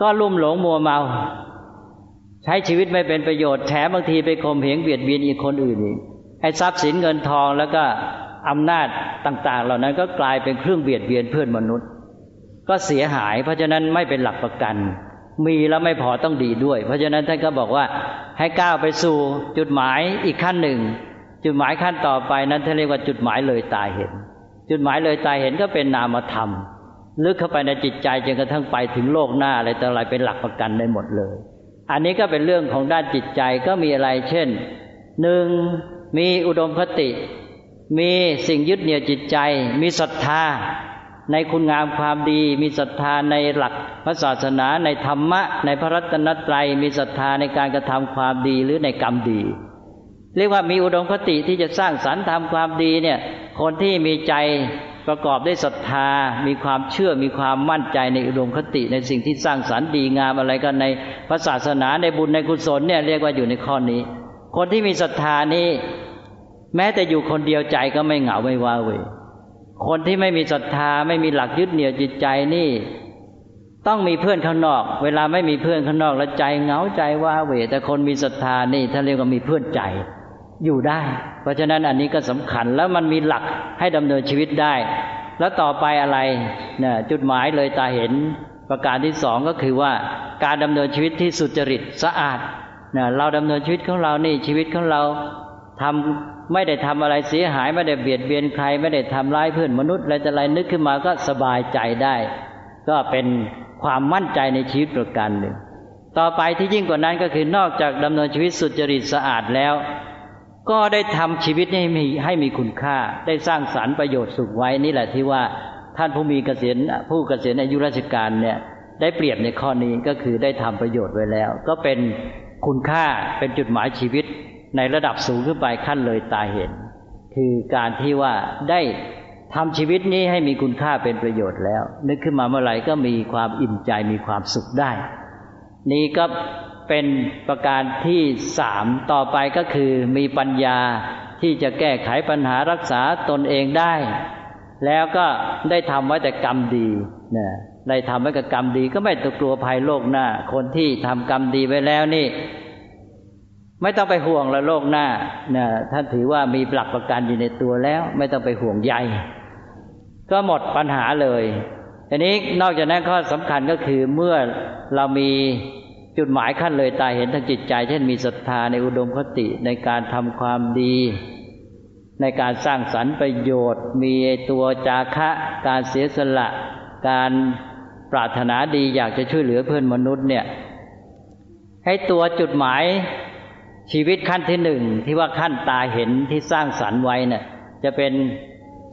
ก็ลุ่มหลงมัวเมา ใช้ชีวิตไม่เป็นประโยชน์แถมบางทีไปข่มเหงเบียดเบียนอีกคนอื่นอีกไอ้ทรัพย์สินเงินทองแล้วก็อำนาจต่าง ๆ เหล่านั้นก็กลายเป็นเครื่องเบียดเบียนเพื่อนมนุษย์ ก็เสียหาย เพราะฉะนั้นไม่เป็นหลักประกัน มีแล้วไม่พอต้องดีด้วย เพราะฉะนั้นท่านก็บอกว่าให้ก้าวไปสู่จุดหมายอีกขั้นหนึ่ง จุดหมายขั้นต่อไปนั้นท่านเรียกว่าจุดหมายเลยตายเห็น จุดหมายเลยตายเห็นก็เป็นนามธรรมลึกเข้าไปในจิตใจจนกระทั่งไปถึงโลกหน้าอะไรต่ออะไรเป็นหลักประกันได้หมดเลย อันนี้ก็เป็นเรื่องของด้านจิตใจก็มีอะไร เช่นหนึ่งมีอุดมคติ มีสิ่งยึดเหนี่ยวจิตใจ มีศรัทธา ในคุณงามความดี มีศรัทธาในหลักพระศาสนาในธรรมะ ในพระรัตนตรัย มีศรัทธาในการกระทำความดีหรือในกรรมดี เรียกว่ามีอุดมคติที่จะสร้างสรรค์ทำความดีเนี่ย คนที่มีใจประกอบด้วยศรัทธา มีความเชื่อ มีความมั่นใจในอุดมคติในสิ่งที่สร้างสรรค์ดีงามอะไรกันในพระศาสนาในบุญในกุศลเนี่ยเรียกว่าอยู่ในข้อนี้ คนที่มีศรัทธานี้แม้แต่อยู่คนเดียวใจก็ไม่เหงาไม่ว้าเวคนที่ไม่มีศรัทธาไม่มีหลักยึดเหนี่ยวจิตใจนี่ ต้องมีเพื่อนข้างนอก เวลาไม่มีเพื่อนข้างนอกแล้วใจเหงาใจว้าเวแต่คนมีศรัทธานี่ท่านเรียกว่ามีเพื่อนใจ อยู่ได้ เพราะฉะนั้นอันนี้ก็สำคัญแล้วมันมีหลักให้ดำเนินชีวิตได้ แล้วต่อไปอะไรเนี่ยจุดหมายเลยตาเห็นประการที่สองก็คือว่าการดำเนินชีวิตที่สุจริตสะอาดเนี่ยเราดำเนินชีวิตของเรานี่ชีวิตของเราทำไม่ได้ทำอะไรเสียหาย ไม่ได้เบียดเบียนใคร ไม่ได้ทำร้ายเพื่อนมนุษย์อะไรจะอะไรนึกขึ้นมาก็สบายใจได้ ก็เป็นความมั่นใจในชีวิตประการหนึ่งต่อไปที่ยิ่งกว่านั้นก็คือนอกจากดำเนินชีวิตสุจริตสะอาดแล้ว ก็ได้ทำชีวิตให้มีให้มีคุณค่า ได้สร้างสารรค์ประโยชน์สุขไว้นี่แหละที่ว่าท่านผู้มีเกษียณผู้เกษียณอายุราชการเนี่ยได้เปรียบในข้อนี้ก็คือได้ทำประโยชน์ไว้แล้ว ก็เป็นคุณค่าเป็นจุดหมายชีวิตในระดับสูงขึ้นไปขั้นเลยตาเห็น คือการที่ว่าได้ทำชีวิตนี้ให้มีคุณค่าเป็นประโยชน์แล้ว นึกขึ้นมาเมื่อไหร่ก็มีความอิ่มใจมีความสุขได้ นี่ก็ เป็นประการที่สามต่อไปก็คือมีปัญญาที่จะแก้ไขปัญหารักษาตนเองได้ แล้วก็ได้ทำไว้แต่กรรมดีนะได้ทำไว้กับกรรมดีก็ไม่ต้องกลัวภัยโลกหน้า คนที่ทำกรรมดีไว้แล้วนี่ ไม่ต้องไปห่วงละโลกหน้านะท่านถือว่ามีหลักประกันอยู่ในตัวแล้ว ไม่ต้องไปห่วงใยก็หมดปัญหาเลยทีนี้นอกจากนั้นข้อสำคัญก็คือเมื่อเรามี จุดหมายขั้นเลยตายเห็นทางจิตใจ เช่นมีศรัทธาในอุดมคติในการทำความดี ในการสร้างสรรค์ประโยชน์ มีตัวจาคะ การเสียสละ การปรารถนาดีอยากจะช่วยเหลือเพื่อนมนุษย์เนี่ย ให้ตัวจุดหมายชีวิตขั้นที่หนึ่งที่ว่าขั้นตาเห็นที่สร้างสรรค์ไว้เนี่ยจะเป็น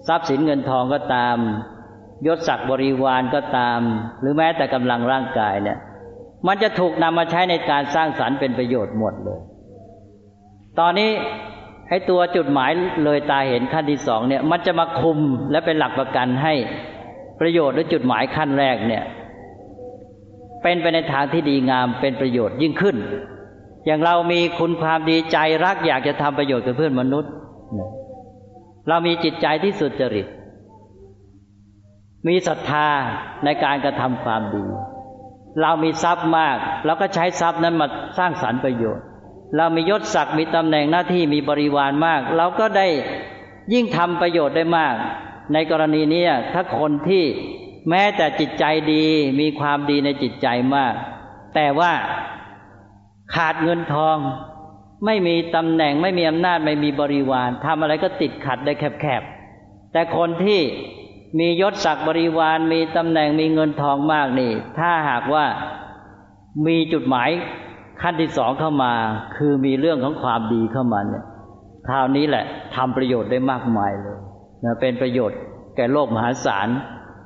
ทรัพย์สินเงินทองก็ตาม ยศศักดิ์บริวารก็ตาม หรือแม้แต่กำลังร่างกายเนี่ย มันจะถูกนำมาใช้ในการสร้างสรรค์เป็นประโยชน์หมดเลย ตอนนี้ให้ตัวจุดหมายเลยตาเห็นขั้นที่สองเนี่ย มันจะมาคุมและเป็นหลักประกันให้ประโยชน์หรือจุดหมายขั้นแรกเนี่ย เป็นไปในทางที่ดีงามเป็นประโยชน์ยิ่งขึ้น อย่างเรามีคุณความดีใจรักอยากจะทำประโยชน์กับเพื่อนมนุษย์ เรามีจิตใจที่สุดจริต มีศรัทธาในการกระทำความดี เรามีทรัพย์มากเราก็ใช้ทรัพย์นั้นมาสร้างสรรค์ประโยชน์ เรามียศศักดิ์มีตำแหน่งหน้าที่มีบริวารมาก เราก็ได้ยิ่งทำประโยชน์ได้มาก ในกรณีนี้ถ้าคนที่แม้แต่จิตใจดีมีความดีในจิตใจมาก แต่ว่าขาดเงินทอง ไม่มีตำแหน่งไม่มีอำนาจไม่มีบริวารทำอะไรก็ติดขัดได้แคบๆแต่คนที่ มียศศักดิ์บริวารมีตำแหน่งมีเงินทองมากนี่ ถ้าหากว่ามีจุดหมายขั้นที่สองเข้ามา คือมีเรื่องของความดีเข้ามาเนี่ยคราวนี้แหละทำประโยชน์ได้มากมายเลยนะเป็นประโยชน์แก่โลกมหาศาล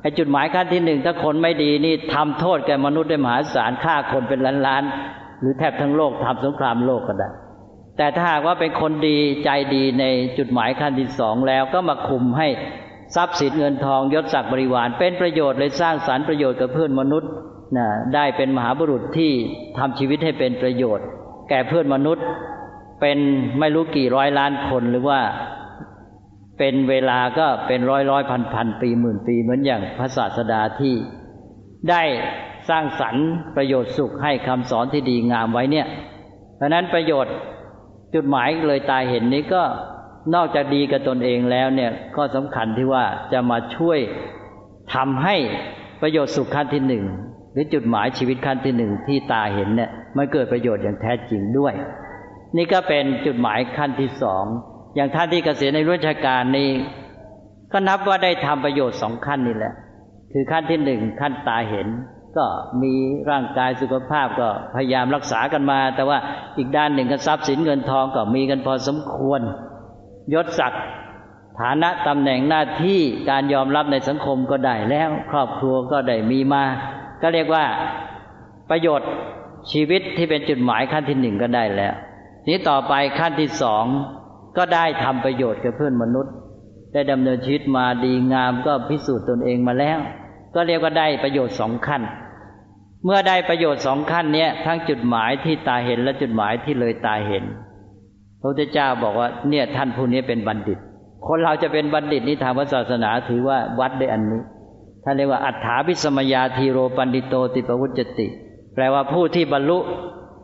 ไอ้จุดหมายขั้นที่หนึ่งถ้าคนไม่ดีนี่ทำโทษแก่มนุษย์ได้มหาศาลฆ่าคนเป็นล้านๆหรือแทบทั้งโลกทำสงครามโลกก็ได้แต่ถ้าหากว่าเป็นคนดีใจดีในจุดหมายขั้นที่สองแล้วก็มาคุมให้ ทรัพย์สินเงินทองยศศักดิ์บริวาร เป็นประโยชน์เลยสร้างสารรค์ประโยชน์กับเพื่อนมนุษย์นะได้เป็นมหาบุรุษที่ทำชีวิตให้เป็นประโยชน์ แก่เพื่อนมนุษย์ เป็นไม่รู้กี่ร้อยล้านคนหรือว่าเป็นเวลาก็เป็นร้อยร้อยพันพันปีหมื่นปีเหมือนอย่างพระศาสดาที่ได้สร้างสรรค์ประโยชน์สุขให้คำสอนที่ดีงามไว้เนี่ยเพราะนั้นประโยชน์จุดหมายเลยตายเห็นนี้ก็ นอกจากดีกับตนเองแล้วเนี่ยก็สำคัญที่ว่าจะมาช่วยทำให้ประโยชน์สุขขั้นที่หนึ่งหรือจุดหมายชีวิตขั้นที่หนึ่งที่ตาเห็นเนี่ยมันเกิดประโยชน์อย่างแท้จริงด้วย นี่ก็เป็นจุดหมายขั้นที่สองอย่างท่านที่เกษียณในราชการนี้ก็นับว่าได้ทำประโยชน์สองขั้นนี่แหละ คือขั้นที่หนึ่งขั้นตาเห็น ก็มีร่างกายสุขภาพก็พยายามรักษากันมา แต่ว่าอีกด้านหนึ่งก็ทรัพย์สินเงินทองก็มีกันพอสมควร ยศศักดิ์ฐานะตำแหน่งหน้าที่การยอมรับในสังคมก็ได้แล้ว ครอบครัวก็ได้มีมา ก็เรียกว่าประโยชน์ชีวิตที่เป็นจุดหมายขั้นที่หนึ่งก็ได้แล้ว นี้ต่อไปขั้นที่สองก็ได้ทำประโยชน์กับเพื่อนมนุษย์ ได้ดำเนินชีวิตมาดีงามก็พิสูจน์ตนเองมาแล้ว ก็เรียกว่าได้ประโยชน์สองขั้น เมื่อได้ประโยชน์สองขั้นนี้ทั้งจุดหมายที่ตาเห็นและจุดหมายที่เลยตาเห็น พระพุทธเจ้าบอกว่าเนี่ยท่านผู้นี้เป็นบัณฑิต คนเราจะเป็นบัณฑิตนี่ทางศาสนาถือว่าวัดได้อันนี้ท่านเรียกว่าอัฏฐาพิสมยาทีโรปันดิโตติปวุจติ แปลว่าผู้ที่บรรลุ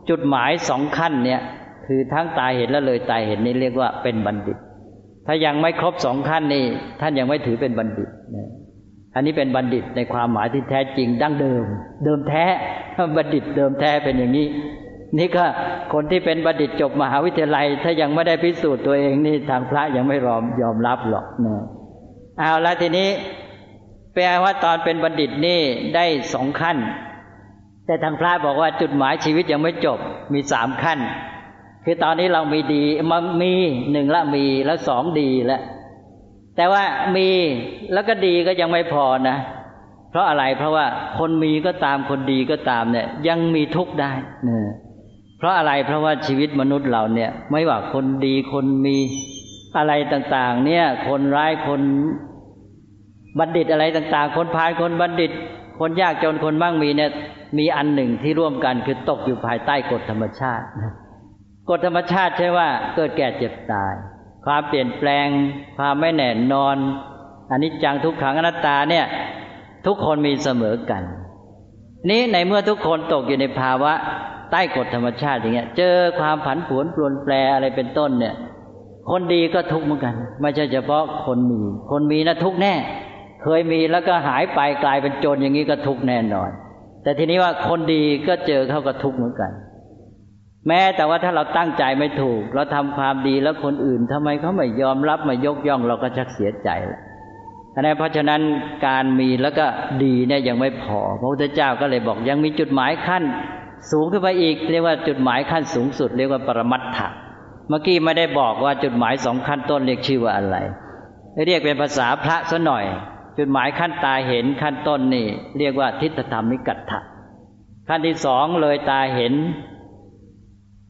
จุดหมายสองขั้นเนี่ยคือทั้งตายเห็นและเลยตายเห็นนี่เรียกว่าเป็นบัณฑิต ถ้ายังไม่ครบสองขั้นนี่ท่านยังไม่ถือเป็นบัณฑิตนะอันนี้เป็นบัณฑิตในความหมายที่แท้จริงดั้งเดิม เดิมแท้บัณฑิตเดิมแท้เป็นอย่างนี้ นี่ก็คนที่เป็นบัณฑิตจบมหาวิทยาลัย ถ้ายังไม่ได้พิสูจน์ตัวเองนี่ทางพระยังไม่ยอมยอมรับหรอกนะเอาล้วทีนี้แปลว่าตอนเป็นบัณฑิตนี่ได้สองขั้น แต่ทางพระบอกว่าจุดหมายชีวิตยังไม่จบมีสามขั้น คือตอนนี้เรามีดีมันมีหนึ่งละมีแล้วสองดีแล้วแต่ว่ามีแล้วก็ดีก็ยังไม่พอนะ เพราะอะไรเพราะว่าคนมีก็ตามคนดีก็ตามเนี่ย ยังมีทุกข์ได้เนี่ย เพราะอะไรเพราะว่าชีวิตมนุษย์เราเนี่ย ไม่ว่าคนดีคนมีอะไรต่าง ๆ เนี่ย คนร้ายคนบัณฑิตอะไรต่าง ๆ คนพาลคนบัณฑิต คนยากจนคนบ้างมีเนี่ย มีอันหนึ่งที่ร่วมกันคือตกอยู่ภายใต้กฎธรรมชาติกฎธรรมชาติใช่ว่าเกิดแก่เจ็บตาย ความเปลี่ยนแปลง ความไม่แน่นอนอันนี้จังทุกขังอนัตตาเนี่ย ทุกคนมีเสมอกัน นี้ในเมื่อทุกคนตกอยู่ในภาวะ ต้กฎธรรมชาติอย่างเงี้ย เจอความผันผวนปลวนแปรอะไรเป็นต้นเนี่ย คนดีก็ทุกข์เหมือนกัน ไม่ใช่เฉพาะคนมี คนมีนะทุกแน่ เคยมีแล้วก็หายไปกลายเป็นจนอย่างนี้ก็ทุกแน่นอน แต่ทีนี้ว่าคนดีก็เจอเขาก็ทุกข์เหมือนกัน แม้แต่ว่าถ้าเราตั้งใจไม่ถูก เราทำความดีแล้วคนอื่นทำไมเขาไม่ยอมรับไม่ยกย่องเราก็ชักเสียใจแล้วอันนี้เพราะฉะนั้นการมีแล้วก็ดีเนี่ยยังไม่พอ พระพุทธเจ้าก็เลยบอกยังมีจุดหมายขั้น สูงขึ้นไปอีก เรียกว่าจุดหมายขั้นสูงสุด เรียกว่าปรมัตถะเมื่อกี้ไม่ได้บอกว่าจุดหมายสองขั้นต้นเรียกชื่อว่าอะไร เรียกเป็นภาษาพระซะหน่อย จุดหมายขั้นตาเห็นขั้นต้นนี่เรียกว่าทิฏฐธรรมิกัตถะขั้นที่สองเลยตาเห็น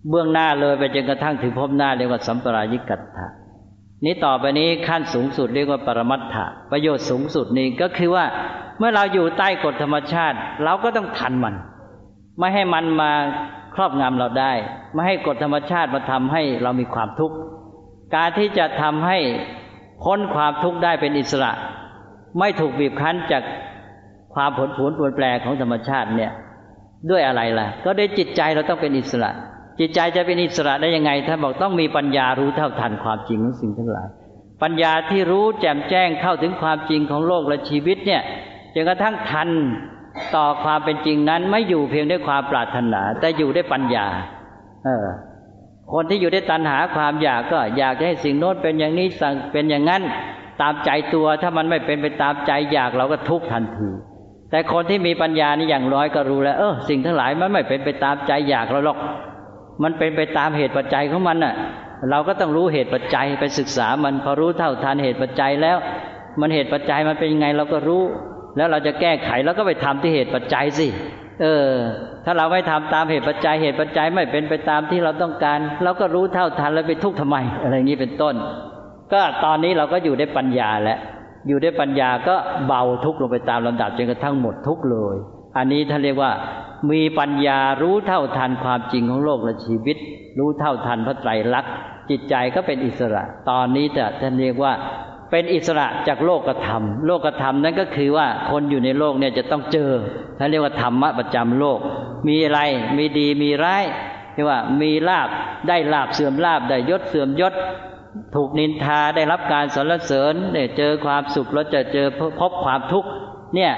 เบื้องหน้าเลยไปจนกระทั่งถึงพบหน้าเรียกว่าสัมปรายิกัตถะนี้ต่อไปนี้ขั้นสูงสุดเรียกว่าปรมัตถะประโยชน์สูงสุดนี้ก็คือว่า เมื่อเราอยู่ใต้กฎธรรมชาติ เราก็ต้องทันมัน ไม่ให้มันมาครอบงำเราได้ ไม่ให้กฎธรรมชาติมาทำให้เรามีความทุกข์การที่จะทำให้พ้นความทุกข์ได้เป็นอิสระ ไม่ถูกบีบคั้นจากความผลผลปวนแปรของธรรมชาติเนี่ย ด้วยอะไรล่ะ ก็ด้วยจิตใจเราต้องเป็นอิสระ จิตใจจะเป็นอิสระได้ยังไงท่านบอกต้องมีปัญญารู้เท่าทันความจริงของสิ่งทั้งหลาย ปัญญาที่รู้แจ่มแจ้งเข้าถึงความจริงของโลกและชีวิตเนี่ยจนกระทั่งทัน ต่อความเป็นจริงนั้นไม่อยู่เพียงด้วยความปรารถนา แต่อยู่ด้วยปัญญา เออ คนที่อยู่ด้วยตัณหาความอยากก็อยากจะให้สิ่งโน้นเป็นอย่างนี้สั่งเป็นอย่างนั้น ตามใจตัวถ้ามันไม่เป็นไปตามใจอยากเราก็ทุกข์ทันทีแต่คนที่มีปัญญานี่อย่างน้อยก็รู้แล้ว เออสิ่งทั้งหลายมันไม่เป็นไปตามใจอยากเราหรอก มันเป็นไปตามเหตุปัจจัยของมันน่ะ เราก็ต้องรู้เหตุปัจจัยไปศึกษามันพอรู้เท่าทันเหตุปัจจัยแล้ว มันเหตุปัจจัยมันเป็นยังไงเราก็รู้ แล้วเราจะแก้ไขแล้วก็ไปทำที่เหตุปัจจัยสิ เออ ถ้าเราไม่ทำตามเหตุปัจจัยเหตุปัจจัยไม่เป็นไปตามที่เราต้องการ เราก็รู้เท่าทันแล้วไปทุกข์ทำไม อะไรอย่างนี้เป็นต้น ก็ตอนนี้เราก็อยู่ได้ปัญญาแล้วอยู่ได้ปัญญาก็เบาทุกข์ลงไปตามลำดับจนกระทั่งหมดทุกข์เลย อันนี้ท่านเรียกว่า มีปัญญารู้เท่าทันความจริงของโลกและชีวิต รู้เท่าทันพระไตรลักษณ์จิตใจก็เป็นอิสระ ตอนนี้จะท่านเรียกว่า เป็นอิสระจากโลกธรรม โลกธรรมนั้นก็คือว่าคนอยู่ในโลกเนี่ยจะต้องเจอท่านเรียกว่าธรรมะประจำโลก มีอะไรมีดีมีร้ายเรียกว่ามีลาบได้ลาบเสื่อมลาบได้ยศเสื่อมยศ ถูกนินทาได้รับการสรรเสริญเนี่ยเจอความสุขแล้วจะเจอพบความทุกข์เนี่ย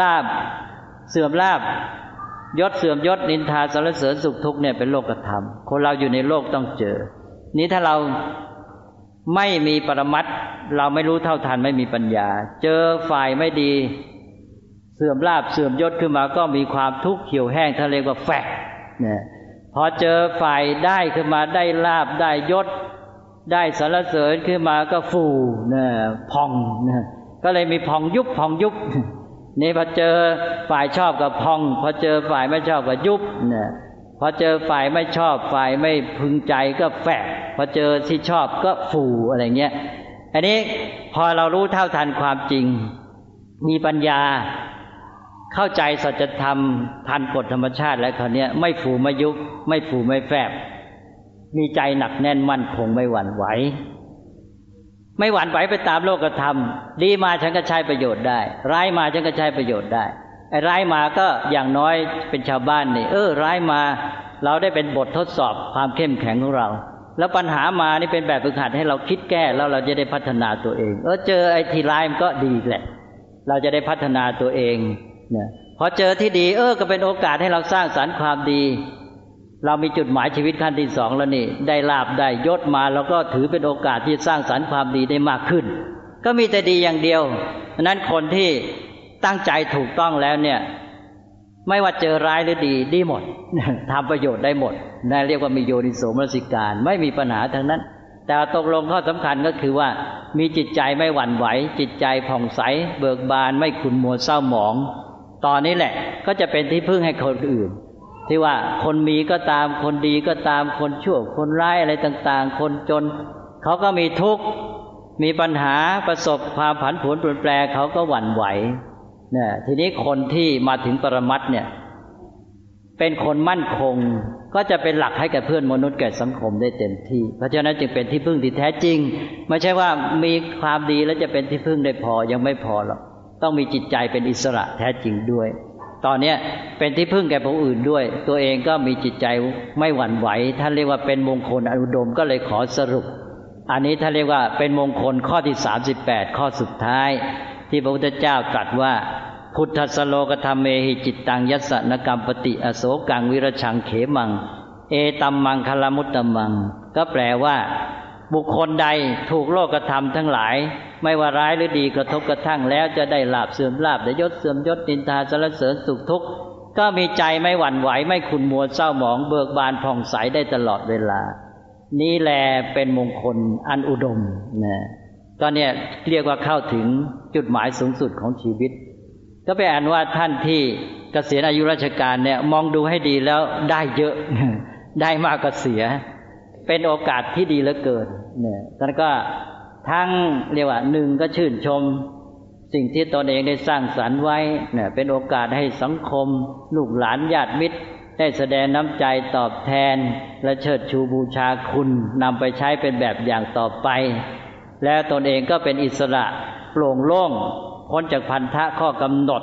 ลาบเสื่อมลาบยศเสื่อมยศนินทาสรรเสริญสุขทุกข์เนี่ยเป็นโลกธรรม คนเราอยู่ในโลกต้องเจอ นี้ถ้าเรา ไม่มีปรมัตเราไม่รู้เท่าทันไม่มีปัญญา เจอฝ่ายไม่ดี เสื่อมลาบเสื่อมยศขึ้นมาก็มีความทุกข์เขียวแห้งทะเลกว่าแฝกเนี่ยพอเจอฝ่ายได้ขึ้นมาได้ลาบได้ยศ ได้สรรเสริญขึ้นมาก็ฟูเนี่ยพองเนี่ยก็เลยมีพองยุบพองยุบนี่พอเจอฝ่ายชอบกับพอง พอเจอฝ่ายไม่ชอบกับยุบเนี่ย พอเจอฝ่ายไม่ชอบฝ่ายไม่พึงใจก็แฝกพอเจอที่ชอบก็ฟูอะไรเงี้ยอันนี้พอเรารู้เท่าทันความจริง มีปัญญาเข้าใจสัจธรรมทันกฎธรรมชาติแล้วคราวนี้ไม่ฟูไม่ยุบไม่ฟูไม่แฝบมีใจหนักแน่นมั่นคงไม่หวั่นไหว ไม่หวั่นไหวไปตามโลกธรรม ดีมาฉันก็ใช้ประโยชน์ได้ ร้ายมาฉันก็ใช้ประโยชน์ได้ ร้ายมาก็อย่างน้อยเป็นชาวบ้านนี่ เออ ร้ายมา เราได้เป็นบททดสอบความเข้มแข็งของเรา แล้วปัญหามานี่เป็นแบบฝึกหัดให้เราคิดแก้แล้วเราจะได้พัฒนาตัวเอง เออเจอไอ้ที่ร้ายมันก็ดีแหละ เราจะได้พัฒนาตัวเองเนี่ยพอเจอที่ดี เออ ก็เป็นโอกาสให้เราสร้างสรรค์ความดี เรามีจุดหมายชีวิตขั้นที่สองแล้วนี่ ได้ลาบได้ยศมาเราก็ถือเป็นโอกาสที่สร้างสรรค์ความดีได้มากขึ้น ก็มีแต่ดีอย่างเดียวนั้นคนที่ ตั้งใจถูกต้องแล้วเนี่ย ไม่ว่าเจอร้ายหรือดี ดีหมดทำประโยชน์ได้หมดนั่นเรียกว่ามีโยนิโสมนสิการ ไม่มีปัญหาทั้งนั้น แต่ตกลงข้อสำคัญก็คือว่า มีจิตใจไม่หวั่นไหว จิตใจผ่องใส เบิกบาน ไม่ขุนมัวเศร้าหมอง ตอนนี้แหละ ก็จะเป็นที่พึ่งให้คนอื่น ที่ว่าคนมีก็ตามคนดีก็ตามคนชั่วคนร้ายอะไรต่าง ๆ คนจนเขาก็มีทุกข์มีปัญหาประสบความผันผวนเปลี่ยนแปลงเขาก็หวั่นไหว นี่ยทีนี้คนที่มาถึงปรมัตเนี่ย เป็นคนมั่นคง ก็จะเป็นหลักให้กับเพื่อนมนุษย์แก่สังคมได้เต็มที่ เพราะฉะนั้นจึงเป็นที่พึ่งที่แท้จริง ไม่ใช่ว่ามีความดีแล้วจะเป็นที่พึ่งได้พอยังไม่พอหรอกต้องมีจิตใจเป็นอิสระแท้จริงด้วย ตอนนี้เป็นที่พึ่งแก่ผู้อื่นด้วย ตัวเองก็มีจิตใจไม่หวั่นไหว ท่านเรียกว่าเป็นมงคลอนุดมก็เลยขอสรุป อันนี้ท่านเรียกว่าเป็นมงคลข้อที่สามสิบแปดข้อสุดท้าย ที่พระพุทธเจ้าตรัสว่า พุทธสโลกธรรมเมหิจิตตังยัสนกรรมปฏิอโศกังวิรชังเขมัง เอตัมมังคลมุตตมัง ก็แปลว่า บุคคลใดถูกโลกธรรมทั้งหลาย ไม่ว่าร้ายหรือดีกระทบกระทั่งแล้วจะได้ลาบเสื่อมลาบได้ยศเสื่อมยศนินทาสรรเสริญสุขทุกข์ก็มีใจไม่หวั่นไหวไม่ขุนมัวเศร้าหมองเบิกบานผ่องใสได้ตลอดเวลา นี่แลเป็นมงคลอันอุดมนะก็เนี่ยเรียกว่าเข้าถึง จุดหมายสูงสุดของชีวิต ก็ไปอ่านว่าท่านที่เกษียณอายุราชการเนี่ย มองดูให้ดีแล้วได้เยอะ ได้มากก็เสีย เป็นโอกาสที่ดีเหลือเกิน เนี่ยท่านก็ทั้งเรียกว่าหนึ่งก็ชื่นชม สิ่งที่ตนเองได้สร้างสรรค์ไว้เนี่ยเป็นโอกาสให้สังคม ลูกหลานญาติมิตร ได้แสดงน้ำใจตอบแทน และเชิดชูบูชาคุณนำไปใช้เป็นแบบอย่างต่อไป และตนเองก็เป็นอิสระ โปร่งโล่งพ้นจากพันธะข้อกำหนด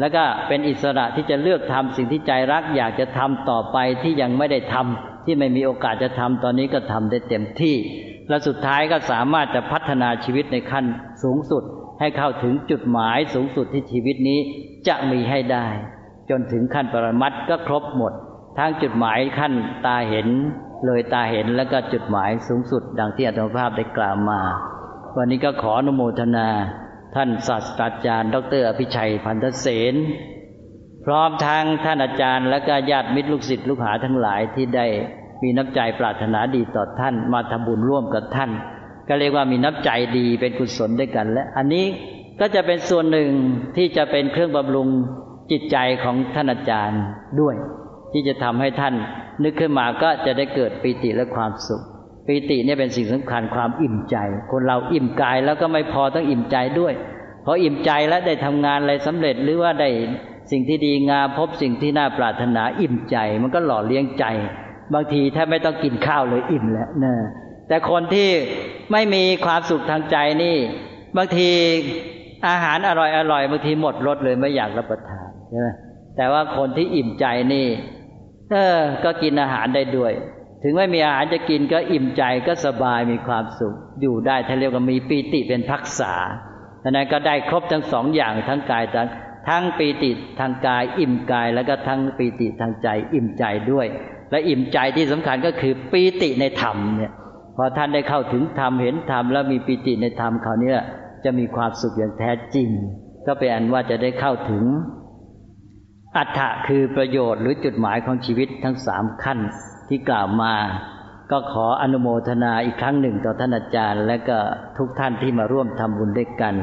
แล้วก็เป็นอิสระที่จะเลือกทำสิ่งที่ใจรักอยากจะทำต่อไปที่ยังไม่ได้ทำที่ไม่มีโอกาสจะทำตอนนี้ก็ทำได้เต็มที่ และสุดท้ายก็สามารถจะพัฒนาชีวิตในขั้นสูงสุด ให้เข้าถึงจุดหมายสูงสุดที่ชีวิตนี้จะมีให้ได้ จนถึงขั้นปรมัตก็ครบหมดทั้งจุดหมายขั้นตาเห็น เลยตาเห็นแล้วก็จุดหมายสูงสุด ดังที่อาตมภาพได้กล่าวมา วันนี้ก็ขออนุโมทนา ท่านศาสตราจารย์ ดรอภิชัยพันธเสนพร้อมทั้งท่านอาจารย์และก็ญาติมิตรลูกศิษย์ลูกหาทั้งหลายที่ได้มีน้ำใจปรารถนาดีต่อท่านมาทำบุญร่วมกับท่าน ก็เรียกว่ามีน้ำใจดีเป็นกุศลด้วยกัน และอันนี้ก็จะเป็นส่วนหนึ่งที่จะเป็นเครื่องบำรุงจิตใจของท่านอาจารย์ด้วย ที่จะทำให้ท่านนึกขึ้นมาก็จะได้เกิดปีติและความสุข ปีติเนี่ยเป็นสิ่งสำคัญความอิ่มใจ คนเราอิ่มกายแล้วก็ไม่พอต้องอิ่มใจด้วยพออิ่มใจแล้วได้ทำงานอะไรสำเร็จหรือว่าได้สิ่งที่ดีงามพบสิ่งที่น่าปรารถนาอิ่มใจ มันก็หล่อเลี้ยงใจ บางทีแทบไม่ต้องกินข้าวเลยอิ่มแล้วนะแต่คนที่ไม่มีความสุขทางใจนี่ บางทีอาหารอร่อยอร่อยบางทีหมดรสเลยไม่อยากรับประทานใช่ไหมแต่ว่าคนที่อิ่มใจนี่ เออ ก็กินอาหารได้ด้วย ถึงไม่มีอาหารจะกินก็อิ่มใจก็สบายมีความสุข อยู่ได้ท่าเรียกว่ามีปีติเป็นพักษาดังนั้นก็ได้ครบทั้งสองอย่างทั้งกายทั้งทั้งปีติทางกาย อิ่มกาย แล้วก็ทั้งปีติทางใจ อิ่มใจด้วย และอิ่มใจที่สำคัญก็คือปีติในธรรมเนี่ยพอท่านได้เข้าถึงธรรมเห็นธรรมแล้วมีปีติในธรรมเขาเนี่ยจะมีความสุขอย่างแท้จริง ก็เป็นอันว่าจะได้เข้าถึงอัตถะคือประโยชน์หรือจุดหมายของชีวิตทั้งสามขั้น ที่กล่าวมา ก็ขออนุโมทนาอีกครั้งหนึ่งต่อท่านอาจารย์ และก็ทุกท่านที่มาร่วมทำบุญด้วยกัน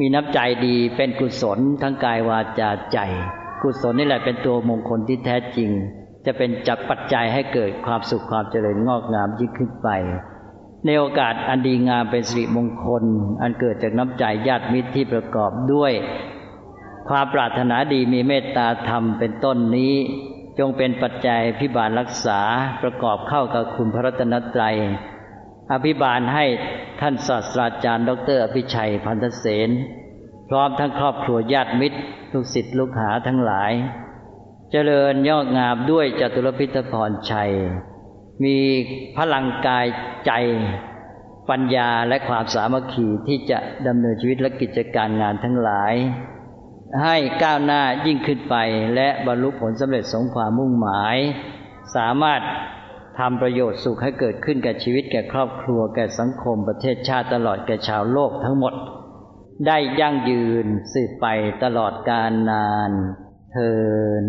มีน้ำใจดีเป็นกุศลทั้งกายวาจาใจ กุศลนี่แหละเป็นตัวมงคลที่แท้จริง จะเป็นจักปัจจัยให้เกิดความสุขความเจริญงอกงามยิ่งขึ้นไปในโอกาสอันดีงามเป็นสิริมงคล อันเกิดจากน้ำใจญาติมิตรที่ประกอบด้วย ความปรารถนาดีมีเมตตาธรรมเป็นต้นนี้ จงเป็นปัจจัยพิบาลรักษาประกอบเข้ากับคุณพระรัตนตรัย อภิบาลให้ท่านศาสตราจารย์ ดรอภิชัยพันธเสนพร้อมทั้งครอบครัวญาติมิตร ลูกศิษย์ลูกหาทั้งหลาย เจริญยอดงามด้วยจตุรพิทพรชัย มีพลังกายใจ ปัญญาและความสามัคคีที่จะดำเนินชีวิตและกิจการงานทั้งหลาย ให้ก้าวหน้ายิ่งขึ้นไป และบรรลุผลสำเร็จสมความมุ่งหมาย สามารถทำประโยชน์สุขให้เกิดขึ้นแก่ชีวิตแก่ครอบครัวแก่สังคมประเทศชาติตลอดแก่ชาวโลกทั้งหมด ได้ยั่งยืนสืบไปตลอดกาลนานเทิน